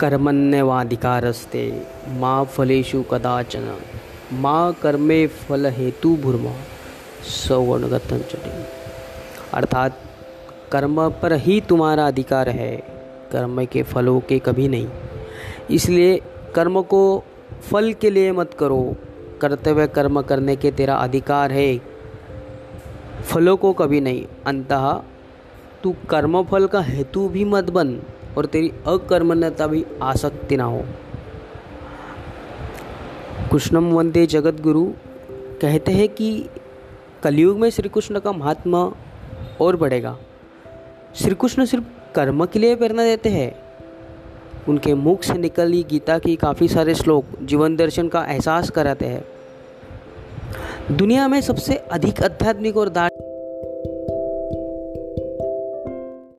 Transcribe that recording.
कर्मण्यवाधिकारस्ते माँ फलेशु कदाचन, माँ कर्मे फल हेतु भूर्मा सवर्णगतन चटे। अर्थात, कर्म पर ही तुम्हारा अधिकार है, कर्म के फलों के कभी नहीं। इसलिए कर्म को फल के लिए मत करो, कर्तव्य कर्म करने के तेरा अधिकार है, फलों को कभी नहीं। अंतः तू कर्म फल का हेतु भी मत बन। और तेरी अकर्मण्यता भी आसक्ति ना हो। कृष्णम वंदे जगत गुरु कहते हैं कि कलयुग में श्री कृष्ण का महात्मा और बढ़ेगा। श्री कृष्ण सिर्फ़ कर्म के लिए प्रेरणा देते हैं। उनके मुख से निकली गीता की काफ़ी सारे श्लोक जीवन दर्शन का एहसास कराते हैं। दुनिया में सबसे अधिक आध्यात्मिक और दार्शनिक